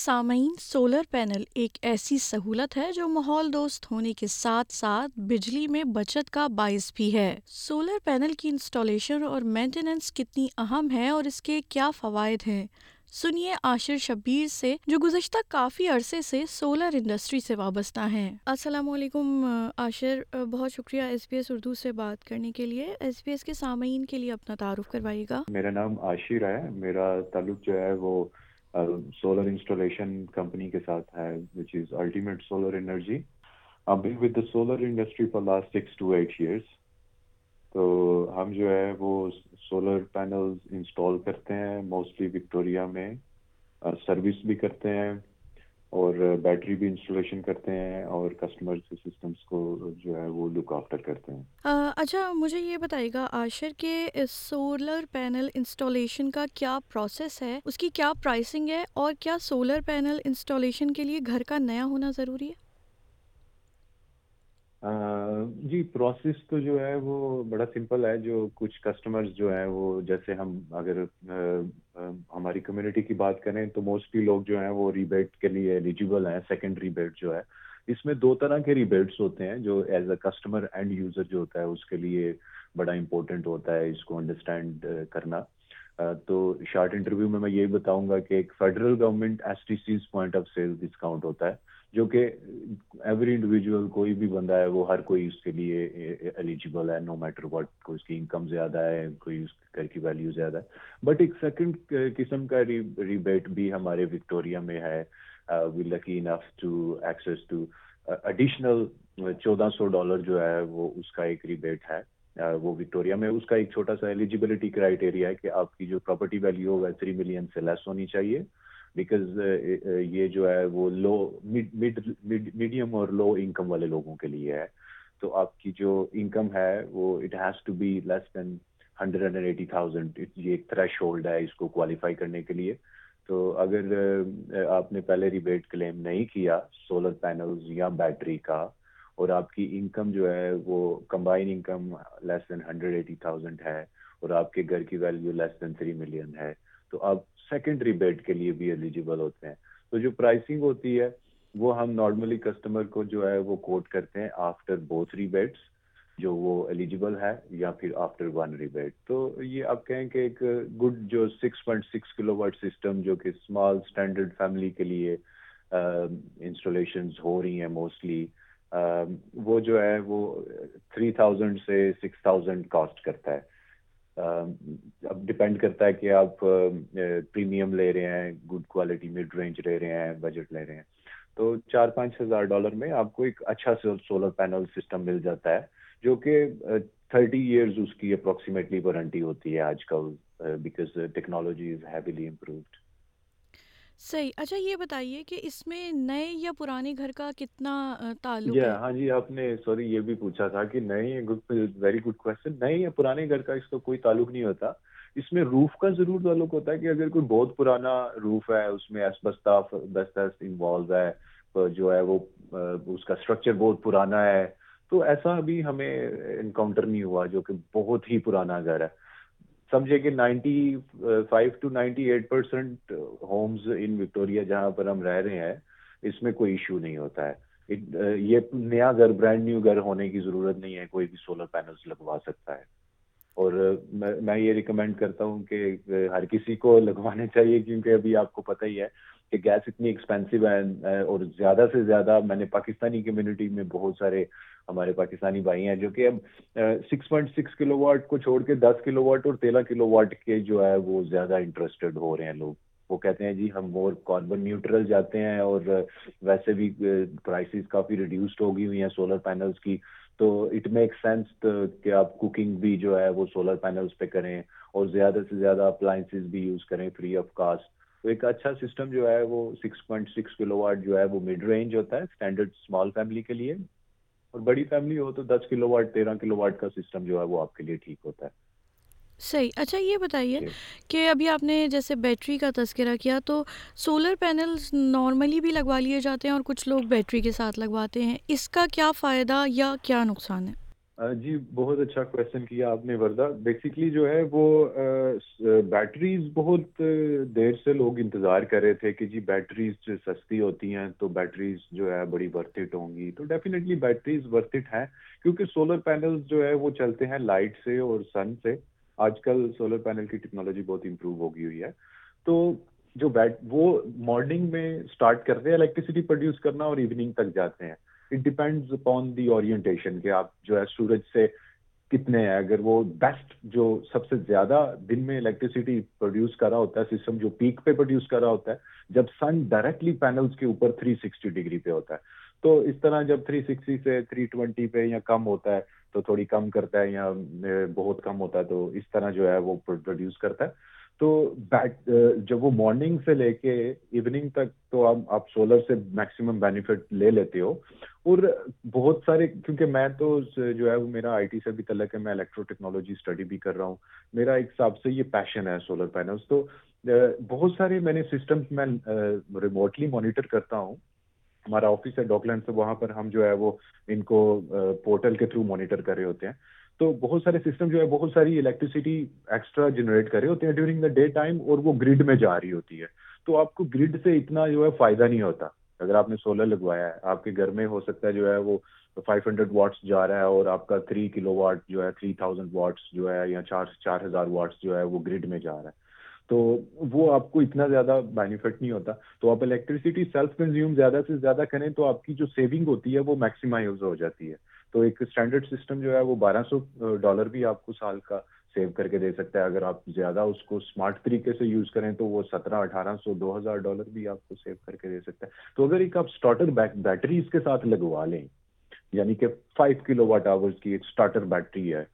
سامعین solar panel ایک ایسی سہولت ہے جو ماحول دوست ہونے کے ساتھ ساتھ بجلی میں بچت کا باعث بھی ہے۔ سولر پینل کی انسٹالیشن اور مینٹیننس کتنی اہم ہے اور اس کے کیا فوائد ہیں؟ سنیے عاشر شبیر سے جو گزشتہ کافی عرصے سے سولر انڈسٹری سے وابستہ ہیں۔ السلام علیکم عاشر بہت شکریہ ایس بی ایس اردو سے بات کرنے کے لیے۔ ایس بی ایس کے سامعین کے لیے اپنا تعارف کروائیے گا۔ میرا نام عاشر ہے میرا تعلق جو ہے وہ سولر انسٹالیشن کمپنی کے ساتھ ہے which is ultimate solar energy been with the solar industry for last six to eight years تو ہم جو ہے وہ سولر پینل انسٹال کرتے ہیں موسٹلی وکٹوریا میں سروس بھی کرتے ہیں اور بیٹری بھی انسٹالیشن کرتے ہیں اور کسٹمر سسٹمس کو جو ہے وہ لک آفٹر کرتے ہیں۔ اچھا مجھے یہ بتائیے گا عاشر کے سولر پینل انسٹالیشن کا کیا پروسیس ہے؟ اس کی کیا پرائسنگ ہے اور کیا سولر پینل انسٹالیشن کے لیے گھر کا نیا ہونا ضروری ہے؟ جی پروسیس تو جو ہے وہ بڑا سمپل ہے، جو کچھ کسٹمرز جو ہیں وہ، جیسے ہم اگر ہماری کمیونٹی کی بات کریں تو موسٹلی لوگ جو ہیں وہ ریبیٹ کے لیے ایلیجیبل ہیں سیکنڈ ریبیٹ جو ہے۔ اس میں دو طرح کے ریبیٹس ہوتے ہیں، جو as a customer and user جو ہوتا ہے، اس کے لیے بڑا امپورٹنٹ ہوتا ہے اس کو انڈرسٹینڈ کرنا۔ تو شارٹ انٹرویو میں میں یہی بتاؤں گا کہ ایک federal government S T Cs point of sale discount ہوتا ہے۔ جو کہ ایوری انڈیویجول کوئی بھی بندہ ہے، وہ ہر کوئی اس کے لیے ایلیجیبل ہے نو میٹر واٹ کوئی اس کی انکم زیادہ ہے، کوئی اس گھر کی ویلیو زیادہ ہے۔ بٹ ایک سیکنڈ قسم کا ریبیٹ بھی ہمارے وکٹوریا میں ہے۔ We lucky enough to access to additional چودہ سو ڈالر جو ہے، وہ اس کا ایک ریبیٹ ہے۔ uh, وہ وکٹوریا میں اس کا ایک چھوٹا سا ایلیجیبلٹی کرائٹیریا ہے کہ آپ کی جو پراپرٹی ویلیو ہوگا تھری ملین سے لیس ہونی چاہیے۔ بیکاز uh, uh, یہ جو ہے وہ لو میڈیم اور لو انکم والے لوگوں کے لیے ہے۔ تو آپ کی جو انکم ہے وہ it has to be less than hundred and eighty thousand یہ ایک تھریش ہولڈ ہے اس کو کوالیفائی کرنے کے لیے۔ تو اگر آپ نے پہلے ریبیٹ کلیم نہیں کیا سولر پینلز یا بیٹری کا، اور آپ کی انکم جو ہے وہ combined income less than hundred eighty thousand ہے، اور آپ کے گھر کی value less than three million ہے، تو آپ سیکنڈ ریبیٹ کے لیے بھی ایلیجیبل ہوتے ہیں۔ تو جو پرائسنگ ہوتی ہے، وہ ہم نارملی کسٹمر کو جو ہے وہ کوٹ کرتے ہیں آفٹر بوتھ ریبیٹس جو وہ ایلیجیبل ہے یا پھر آفٹر ون ریبیٹ تو یہ آپ کہیں کہ ایک گڈ جو six point six kilowatt system جو کہ اسمال اسٹینڈرڈ فیملی کے لیے um, انسٹالیشنز ہو رہی ہیں موسٹلی um, وہ جو ہے وہ تھری تھاؤزینڈ سے سکس تھاؤزینڈ کاسٹ کرتا ہے۔ اب ڈپینڈ کرتا ہے کہ آپ پریمیم لے رہے ہیں گڈ کوالٹی مڈ رینج لے رہے ہیں بجٹ لے رہے ہیں۔ تو چار پانچ ہزار ڈالر میں آپ کو ایک اچھا سولر پینل سسٹم مل جاتا ہے، جو کہ تھرٹی ایئرز اس کی اپروکسیمیٹلی وارنٹی ہوتی ہے آج کل because technology is heavily improved صحیح۔ اچھا یہ بتائیے کہ اس میں نئے یا پرانے گھر کا کتنا تعلق ہے؟ ہاں جی آپ نے سوری یہ بھی پوچھا تھا کہ نئے ویری گڈ کوشچن نئے یا پرانے گھر کا اس کا کوئی تعلق نہیں ہوتا۔ اس میں روف کا ضرور تعلق ہوتا ہے کہ اگر کوئی بہت پرانا روف ہے اس میں اسبستا بستس انوالو ہے جو ہے وہ اس کا اسٹرکچر بہت پرانا ہے۔ تو ایسا ابھی ہمیں انکاؤنٹر نہیں ہوا جو کہ بہت ہی پرانا گھر ہے۔ سمجھے کہ ninety five to ninety eight percent homes in Victoria جہاں پر ہم رہ رہے ہیں، اس میں کوئی ایشو نہیں ہوتا ہے۔ یہ نیا گھر برانڈ نیو گھر ہونے کی ضرورت نہیں ہے، کوئی بھی سولر پینلز لگوا سکتا ہے۔ اور میں یہ ریکمینڈ کرتا ہوں کہ ہر کسی کو لگوانے چاہیے، کیونکہ ابھی آپ کو پتہ ہی ہے کہ گیس اتنی ایکسپینسو ہے، اور زیادہ سے زیادہ میں نے پاکستانی کمیونٹی میں بہت سارے ہمارے پاکستانی بھائی ہیں جو کہ اب six point six kilowatt کو چھوڑ کے دس کلو واٹ اور تیرہ کلو واٹ کے جو ہے وہ زیادہ انٹرسٹڈ ہو رہے ہیں لوگ۔ وہ کہتے ہیں جی ہم مور کاربن نیوٹرل جاتے ہیں اور ویسے بھی پرائسز کافی ریڈیوسڈ ہو گئی ہوئی ہیں سولر پینلز کی۔ تو اٹ میک سینس کہ آپ کوکنگ بھی جو ہے وہ سولر پینلز پہ کریں اور زیادہ سے زیادہ اپلائنسز بھی یوز کریں فری آف کاسٹ تو ایک اچھا سسٹم جو ہے وہ six point six kilowatt جو ہے وہ مڈ رینج ہوتا ہے اسٹینڈرڈ اسمال فیملی کے لیے۔ اور بڑی فیملی ہو تو دس کلو واٹ تیرہ کلو واٹ کا سسٹم جو ہے وہ آپ کے لیے ٹھیک ہوتا ہے۔ صحیح۔ اچھا یہ بتائیے کہ ابھی آپ نے جیسے بیٹری کا تذکرہ کیا تو سولر پینلز نارملی بھی لگوا لیے جاتے ہیں اور کچھ لوگ بیٹری کے ساتھ لگواتے ہیں۔ اس کا کیا فائدہ یا کیا نقصان ہے؟ جی بہت اچھا کویشچن کیا آپ نے وردہ۔ بیسکلی جو ہے وہ بیٹریز بہت دیر سے لوگ انتظار کر رہے تھے کہ جی بیٹریز جو سستی ہوتی ہیں تو بیٹریز جو ہے بڑی ورتھ اٹ ہوں گی۔ تو ڈیفینیٹلی بیٹریز ورتھ اٹ ہیں، کیونکہ سولر پینلز جو ہے وہ چلتے ہیں لائٹ سے اور سن سے۔ آج کل سولر پینل کی ٹیکنالوجی بہت امپروو ہو گئی ہوئی ہے۔ تو جو بیٹ وہ مارننگ میں اسٹارٹ کرتے ہیں الیکٹریسٹی پروڈیوس کرنا اور ایوننگ تک جاتے ہیں۔ It depends upon the orientation کہ آپ جو ہے سورج سے کتنے ہیں۔ اگر وہ بیسٹ جو سب سے زیادہ دن میں الیکٹریسٹی پروڈیوس کر رہا ہوتا ہے سسٹم جو پیک پہ پروڈیوس کر رہا ہوتا ہے، جب سن ڈائریکٹلی پینلس کے اوپر 360 ڈگری پہ ہوتا ہے۔ تو اس طرح جب 360 سے 320 پہ یا کم ہوتا ہے تو تھوڑی کم کرتا ہے یا بہت کم ہوتا ہے تو اس طرح جو ہے وہ پروڈیوس کرتا ہے۔ تو uh, جب وہ مارننگ سے لے کے ایوننگ تک تو آپ آپ سولر سے میکسیمم بینیفٹ لے لیتے ہو اور بہت سارے، کیونکہ میں تو جو ہے وہ میرا آئی ٹی سے بھی تعلق ہے، میں الیکٹرو ٹیکنالوجی اسٹڈی بھی کر رہا ہوں۔ میرا ایک حساب سے یہ پیشن ہے سولر پینلس تو uh, بہت سارے میں نے سسٹمس میں uh, ریموٹلی مانیٹر کرتا ہوں۔ ہمارا آفس ہے ڈاکلینڈ سے وہاں پر ہم جو ہے وہ ان کو پورٹل کے تھرو مانیٹر کر رہے ہوتے ہیں۔ تو بہت سارے سسٹم جو ہے، بہت ساری الیکٹریسٹی ایکسٹرا جنریٹ کر رہے ہوتے ہیں ڈیورنگ دا ڈے ٹائم اور وہ گریڈ میں جا رہی ہوتی ہے۔ تو آپ کو گریڈ سے اتنا جو ہے فائدہ نہیں ہوتا۔ اگر آپ نے سولر لگوایا ہے، آپ کے گھر میں ہو سکتا ہے جو ہے وہ فائیو ہنڈریڈ واٹس جا رہا ہے اور آپ کا تھری کلو واٹ جو ہے تھری تھاؤزینڈ واٹس جو ہے یا چار چار ہزار واٹس جو ہے وہ گریڈ میں جا رہا ہے۔ تو وہ آپ کو اتنا زیادہ بینیفٹ نہیں ہوتا۔ تو آپ الیکٹریسٹی سیلف کنزیوم زیادہ سے زیادہ کریں تو آپ کی جو سیونگ ہوتی ہے وہ میکسیمائز ہو جاتی ہے۔ تو ایک اسٹینڈرڈ سسٹم جو ہے وہ بارہ سو ڈالر بھی آپ کو سال کا سیو کر کے دے سکتا ہے۔ اگر آپ زیادہ اس کو اسمارٹ طریقے سے یوز کریں تو وہ سترہ، اٹھارہ سو، دو ہزار ڈالر بھی آپ کو سیو کر کے دے سکتا ہے۔ تو اگر ایک آپ اسٹارٹر بیٹری اس کے ساتھ لگوا لیں یعنی کہ فائیو کلو واٹ آورس کی ایک اسٹارٹر بیٹری ہے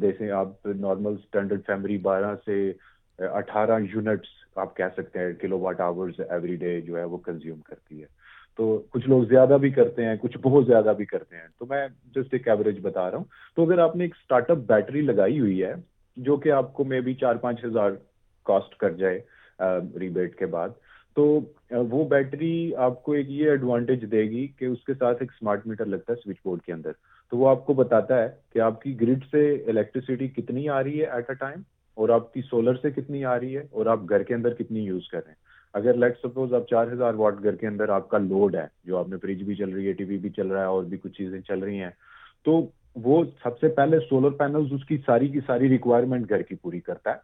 جیسے آپ نارمل اسٹینڈرڈ فیمری بارہ سے اٹھارہ یونٹس آپ کہہ سکتے ہیں kilowatt hours every day جو ہے وہ کنزیوم کرتی ہے۔ تو کچھ لوگ زیادہ بھی کرتے ہیں، کچھ بہت زیادہ بھی کرتے ہیں۔ تو میں جسٹ ایک ایوریج بتا رہا ہوں۔ تو اگر آپ نے ایک اسٹارٹ اپ بیٹری لگائی ہوئی ہے، جو کہ آپ کو مے بی چار پانچ ہزار کاسٹ کر جائے ریبیٹ کے بعد، تو وہ بیٹری آپ کو ایک یہ ایڈوانٹیج دے گی کہ اس کے ساتھ ایک اسمارٹ میٹر لگتا ہے سوئچ بورڈ کے اندر۔ تو وہ آپ کو بتاتا ہے کہ آپ کی گریڈ سے الیکٹریسٹی کتنی آ رہی ہے ایٹ اے ٹائم اور آپ کی سولر سے کتنی آ رہی ہے اور آپ گھر کے اندر کتنی یوز کر رہے ہیں۔ اگر لیٹ سپوز اب چار ہزار واٹ گھر کے اندر آپ کا لوڈ ہے، جو آپ نے فریج بھی چل رہی ہے ٹی وی بھی چل رہا ہے، اور بھی کچھ چیزیں چل رہی ہیں، تو وہ سب سے پہلے سولر پینلز اس کی ساری کی ساری ریکوائرمنٹ گھر کی پوری کرتا ہے۔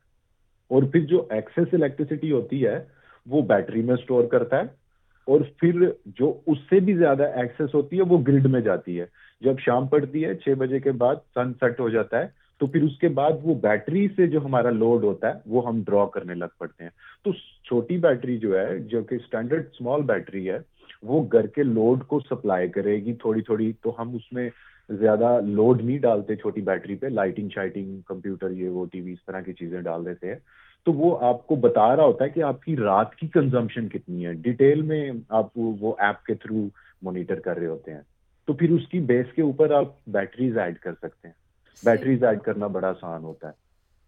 اور پھر جو ایکسیس الیکٹریسٹی ہوتی ہے، وہ بیٹری میں اسٹور کرتا ہے۔ اور پھر جو اس سے بھی زیادہ ایکسیس ہوتی ہے، وہ گرڈ میں جاتی ہے۔ جب شام پڑتی ہے، چھ بجے کے بعد سن سیٹ ہو جاتا ہے۔ تو پھر اس کے بعد وہ بیٹری سے جو ہمارا لوڈ ہوتا ہے، وہ ہم ڈرا کرنے لگ پڑتے ہیں۔ تو چھوٹی بیٹری جو ہے، جو کہ اسٹینڈرڈ اسمال بیٹری ہے، وہ گھر کے لوڈ کو سپلائی کرے گی تھوڑی تھوڑی۔ تو ہم اس میں زیادہ لوڈ نہیں ڈالتے چھوٹی بیٹری پہ۔ لائٹنگ شائٹنگ کمپیوٹر یہ وہ ٹی وی اس طرح کی چیزیں ڈال دیتے ہیں۔ تو وہ آپ کو بتا رہا ہوتا ہے کہ آپ کی رات کی کنزمپشن کتنی ہے۔ ڈیٹیل میں آپ وہ ایپ کے تھرو مانیٹر کر رہے ہوتے ہیں۔ تو پھر اس کی بیس کے اوپر آپ بیٹریز ایڈ کر سکتے ہیں۔ بیٹریز ایڈ کرنا بڑا آسان ہوتا ہے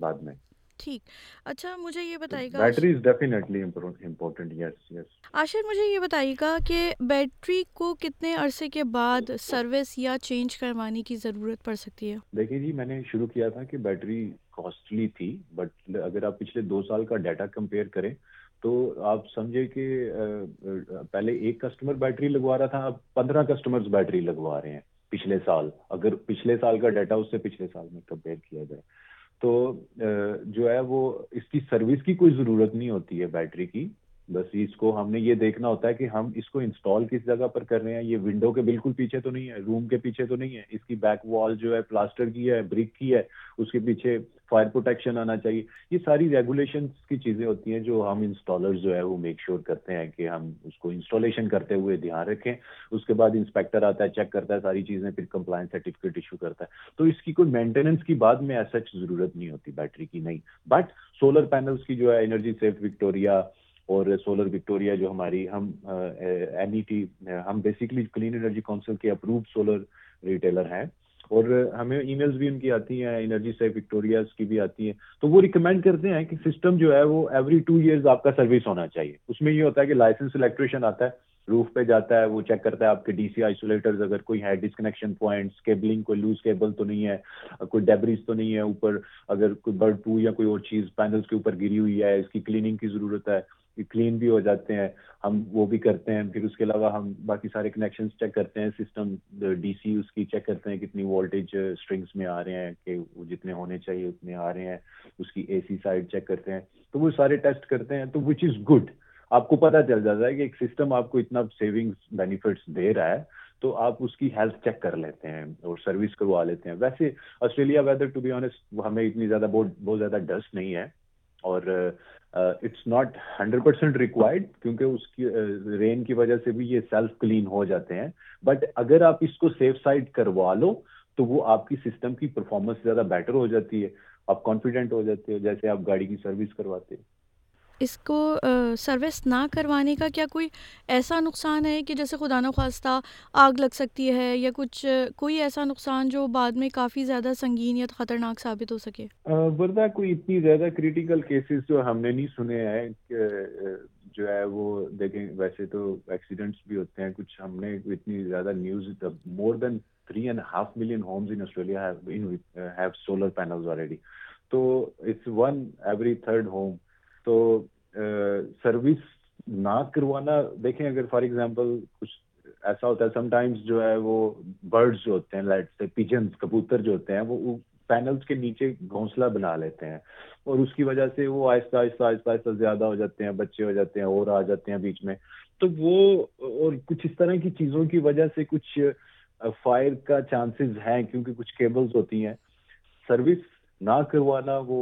بعد میں۔ ٹھیک۔ اچھا مجھے یہ بتائیے گا۔ Battery is definitely important yes yes Ashar مجھے یہ بتائیے گا کہ بیٹری کو کتنے عرصے کے بعد سروس یا چینج کروانے کی ضرورت پڑ سکتی ہے؟ دیکھیے جی میں نے شروع کیا تھا کہ بیٹری کاسٹلی تھی بٹ اگر آپ پچھلے دو سال کا ڈیٹا کمپیئر کریں تو آپ سمجھے کہ پہلے ایک کسٹمر بیٹری لگوا رہا تھا اب پندرہ کسٹمر بیٹری لگوا رہے ہیں۔ پچھلے سال، اگر پچھلے سال کا ڈیٹا اس سے پچھلے سال میں کمپیئر کیا جائے۔ تو جو ہے وہ اس کی سروس کی کوئی ضرورت نہیں ہوتی ہے بیٹری کی۔ بس اس کو ہم نے یہ دیکھنا ہوتا ہے کہ ہم اس کو انسٹال کس جگہ پر کر رہے ہیں؟ یہ ونڈو کے بالکل پیچھے تو نہیں ہے روم کے پیچھے تو نہیں ہے۔ اس کی بیک وال جو ہے پلاسٹر کی ہے برک کی ہے، اس کے پیچھے فائر پروٹیکشن آنا چاہیے۔ یہ ساری ریگولیشن کی چیزیں ہوتی ہیں جو ہم انسٹالر جو ہے وہ میک شیور کرتے ہیں کہ ہم اس کو انسٹالیشن کرتے ہوئے دھیان رکھیں۔ اس کے بعد انسپیکٹر آتا ہے چیک کرتا ہے، ساری چیزیں پھر کمپلائنس سرٹیفکیٹ ایشو کرتا ہے۔ تو اس کی کوئی مینٹیننس کی بعد میں ایسا ضرورت نہیں ہوتی بیٹری کی نہیں۔ بٹ سولر پینلس کی جو ہے انرجی سیف وکٹوریا اور سولر وکٹوریا جو ہماری ہم این ای ٹی ہم بیسکلی کلین انرجی کونسل کے اپروڈ سولر ریٹیلر ہیں۔ اور ہمیں ای میلز بھی ان کی آتی ہیں انرجی سے وکٹوریاز کی بھی آتی ہیں۔ تو وہ ریکمینڈ کرتے ہیں کہ سسٹم جو ہے وہ ایوری ٹو ایئرز آپ کا سروس ہونا چاہیے۔ اس میں یہ ہوتا ہے کہ لائسنس الیکٹریشین آتا ہے روف پہ جاتا ہے، وہ چیک کرتا ہے آپ کے ڈی سی آئسولیٹرز اگر کوئی ہے ڈسکنیکشن پوائنٹس کیبلنگ کوئی لوز کیبل تو نہیں ہے، کوئی ڈیبریز تو نہیں ہے اوپر۔ اگر کوئی برڈ پو یا کوئی اور چیز پینلس کے اوپر گری ہوئی ہے، اس کی کلیننگ کی ضرورت ہے۔ کلین بھی ہو جاتے ہیں، ہم وہ بھی کرتے ہیں۔ پھر اس کے علاوہ ہم باقی سارے کنیکشن چیک کرتے ہیں سسٹم ڈی سی اس کی چیک کرتے ہیں کتنی وولٹیج اسٹرنگس میں آ رہے ہیں کہ وہ جتنے ہونے چاہیے اتنے آ رہے ہیں۔ اس کی اے سی سائڈ چیک کرتے ہیں۔ تو وہ سارے ٹیسٹ کرتے ہیں، تو وچ از گڈ آپ کو پتہ چل جاتا ہے کہ ایک سسٹم آپ کو اتنا سیونگس بینیفٹس دے رہا ہے، تو آپ اس کی ہیلتھ چیک کر لیتے ہیں اور سروس کروا لیتے ہیں۔ ویسے Australia weather to be honest ہمیں اتنی زیادہ بہت بہت زیادہ ڈسٹ نہیں ہے۔ اور it's not hundred percent required کیونکہ اس کی رین کی وجہ سے بھی یہ سیلف کلین ہو جاتے ہیں۔ بٹ اگر آپ اس کو سیف سائڈ کروا لو، تو وہ آپ کی سسٹم کی پرفارمنس زیادہ بیٹر ہو جاتی ہے۔ آپ کانفیڈنٹ ہو جاتے ہو، جیسے آپ گاڑی کی سروس کرواتے ہیں۔ اس کو سروس نہ کروانے کا کیا کوئی ایسا نقصان ہے کہ جیسے خدا نخواستہ آگ لگ سکتی ہے یا کچھ کوئی ایسا نقصان جو بعد میں کافی زیادہ سنگین یا خطرناک ثابت ہو سکے؟ ورنہ کوئی اتنی زیادہ کریٹیکل کیسز جو ہم نے نہیں سنے ہیں، کہ جو ہے وہ دیکھیں، ویسے تو ایکسیڈنٹس بھی ہوتے ہیں، کچھ ہم نے اتنی زیادہ news more than three and half million homes in Australia have solar panels already تو it's one every third home تو سروس نہ کروانا، دیکھیں اگر فار ایگزامپل کچھ ایسا ہوتا ہے، سم ٹائمس جو ہے وہ برڈز جو ہوتے ہیں لائٹ سے پیجنس کبوتر جو ہوتے ہیں، وہ پینلس کے نیچے گھونسلہ بنا لیتے ہیں اور اس کی وجہ سے وہ آہستہ آہستہ آہستہ آہستہ زیادہ ہو جاتے ہیں، بچے ہو جاتے ہیں، اور آ جاتے ہیں بیچ میں۔ تو وہ اور کچھ اس طرح کی چیزوں کی وجہ سے کچھ فائر کا چانسز ہیں کیونکہ کچھ کیبلز ہوتی ہیں۔ سروس نہ کروانا وہ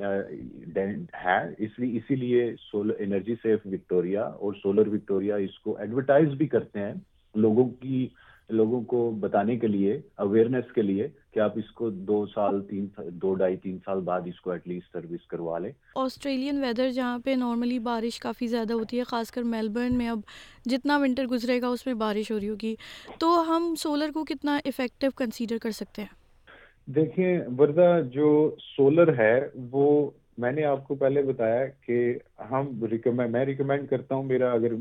ہے۔ اس لیے اسی لیے سولر انرجی سیف وکٹوریا اور سولر وکٹوریا اس کو ایڈورٹائز بھی کرتے ہیں لوگوں کی لوگوں کو بتانے کے لیے اویئرنیس کے لیے کہ آپ اس کو دو سال، تین دو ڈھائی، تین سال بعد اس کو ایٹ لیسٹ سروس کروا لیں۔ آسٹریلین ویدر جہاں پہ نارملی بارش کافی زیادہ ہوتی ہے، خاص کر میلبرن میں اب جتنا ونٹر گزرے گا اس میں بارش ہو رہی ہوگی۔ تو ہم سولر کو کتنا افیکٹو کنسیڈر کر سکتے ہیں؟ دیکھیں وردہ جو سولر ہے، وہ میں نے آپ کو پہلے بتایا کہ ہم میں ریکمینڈ کرتا ہوں، میرا اگر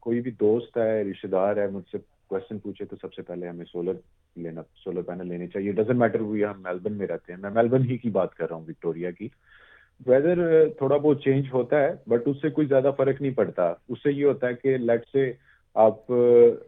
کوئی بھی دوست ہے رشتے دار ہے، مجھ سے کوشچن پوچھے تو سب سے پہلے ہمیں سولر لینا سولر پینل لینے چاہیے۔ ڈزنٹ میٹر ہوئی ہم میلبرن میں رہتے ہیں۔ میں میلبرن ہی کی بات کر رہا ہوں وکٹوریا کی۔ ویدر تھوڑا بہت چینج ہوتا ہے بٹ اس سے کوئی زیادہ فرق نہیں پڑتا۔ اس سے یہ ہوتا ہے کہ لیٹ سے آپ،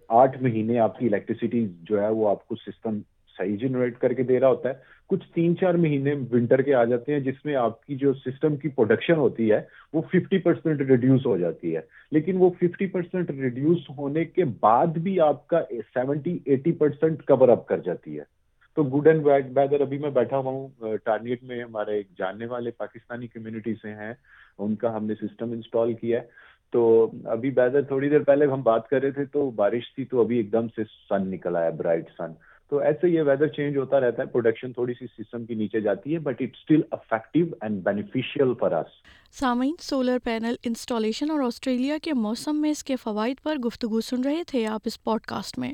آٹھ مہینے آپ کی الیکٹریسٹی جو ہے، وہ آپ کو سسٹم صحیح جنریٹ کر کے دے رہا ہوتا ہے۔ کچھ تین چار مہینے ونٹر کے آ جاتے ہیں جس میں آپ کی جو سسٹم کی پروڈکشن ہوتی ہے وہ ففٹی پرسینٹ ریڈیوس ہو جاتی ہے۔ لیکن وہ ففٹی پرسینٹ ریڈیوس ہونے کے بعد بھی آپ کا seventy eighty percent cover up کر جاتی ہے۔ تو گڈ اینڈ ویدر ابھی میں بیٹھا ہوا ہوں ٹارگیٹ میں ہمارے ایک جاننے والے پاکستانی کمیونٹی سے ہیں، ان کا ہم نے سسٹم انسٹال کیا ہے۔ تو ابھی ویدر تھوڑی دیر پہلے ہم بات کر رہے تھے تو بارش تھی تو ابھی ایک دم سے سن نکل آیا برائٹ سن تو ایسے یہ ویدر چینج ہوتا رہتا ہے پروڈکشن تھوڑی سی سسٹم کی نیچے جاتی ہے but it still effective and beneficial for اس سامعین سولر پینل انسٹالیشن اور آسٹریلیا کے موسم میں اس کے فوائد پر گفتگو سن رہے تھے آپ اس پوڈ کاسٹ میں۔